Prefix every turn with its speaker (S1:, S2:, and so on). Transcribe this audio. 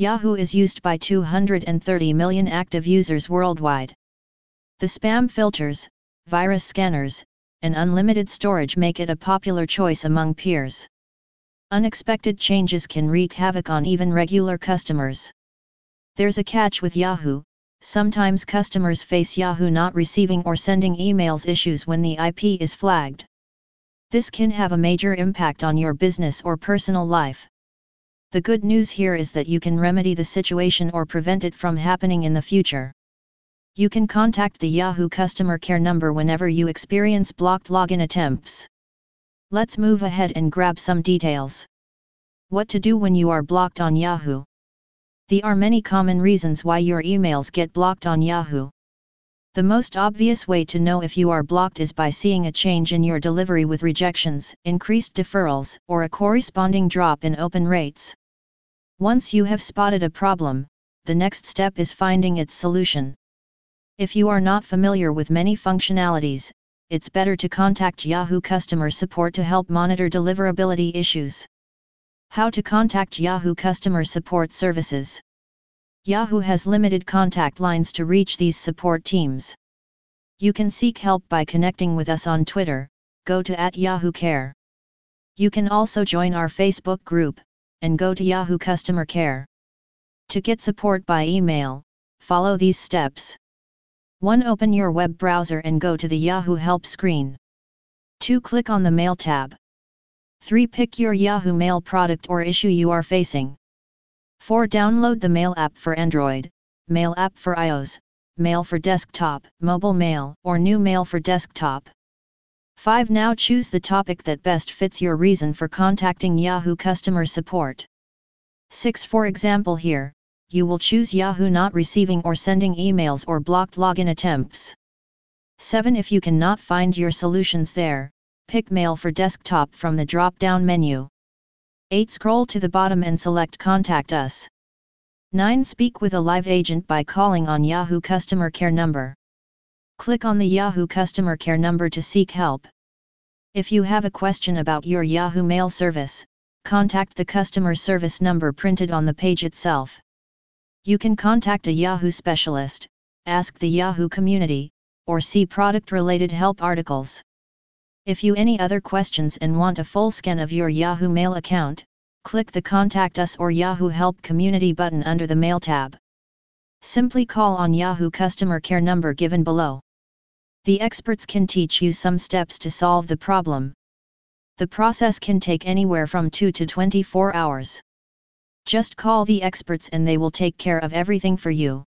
S1: Yahoo is used by 230 million active users worldwide. The spam filters, virus scanners, and unlimited storage make it a popular choice among peers. Unexpected changes can wreak havoc on even regular customers. There's a catch with Yahoo, sometimes customers face Yahoo not receiving or sending emails issues when the IP is flagged. This can have a major impact on your business or personal life. The good news here is that you can remedy the situation or prevent it from happening in the future. You can contact the Yahoo customer care number whenever you experience blocked login attempts. Let's move ahead and grab some details. What to do when you are blocked on Yahoo? There are many common reasons why your emails get blocked on Yahoo. The most obvious way to know if you are blocked is by seeing a change in your delivery with rejections, increased deferrals, or a corresponding drop in open rates. Once you have spotted a problem, the next step is finding its solution. If you are not familiar with many functionalities, it's better to contact Yahoo customer support to help monitor deliverability issues. How to contact Yahoo customer support services. Yahoo has limited contact lines to reach these support teams. You can seek help by connecting with us on Twitter, go to at Yahoo Care. You can also join our Facebook group, and go to Yahoo Customer Care. To get support by email, follow these steps. 1. Open your web browser and go to the Yahoo Help screen. 2. Click on the Mail tab. 3. Pick your Yahoo Mail product or issue you are facing. 4. Download the Mail app for Android, Mail app for iOS, Mail for desktop, mobile mail, or new Mail for desktop. 5. Now choose the topic that best fits your reason for contacting Yahoo customer support. 6. For example here, you will choose Yahoo not receiving or sending emails or blocked login attempts. 7. If you cannot find your solutions there, Pick Mail for Desktop from the drop-down menu. 8. Scroll to the bottom and select Contact Us. 9. Speak with a live agent by calling on Yahoo Customer Care number. Click on the Yahoo Customer Care number to seek help. If you have a question about your Yahoo Mail service, contact the customer service number printed on the page itself. You can contact a Yahoo specialist, ask the Yahoo community, or see product-related help articles. If you any other questions and want a full scan of your Yahoo Mail account, click the Contact Us or Yahoo Help Community button under the Mail tab. Simply call on Yahoo customer care number given below. The experts can teach you some steps to solve the problem. The process can take anywhere from 2 to 24 hours. Just call the experts and they will take care of everything for you.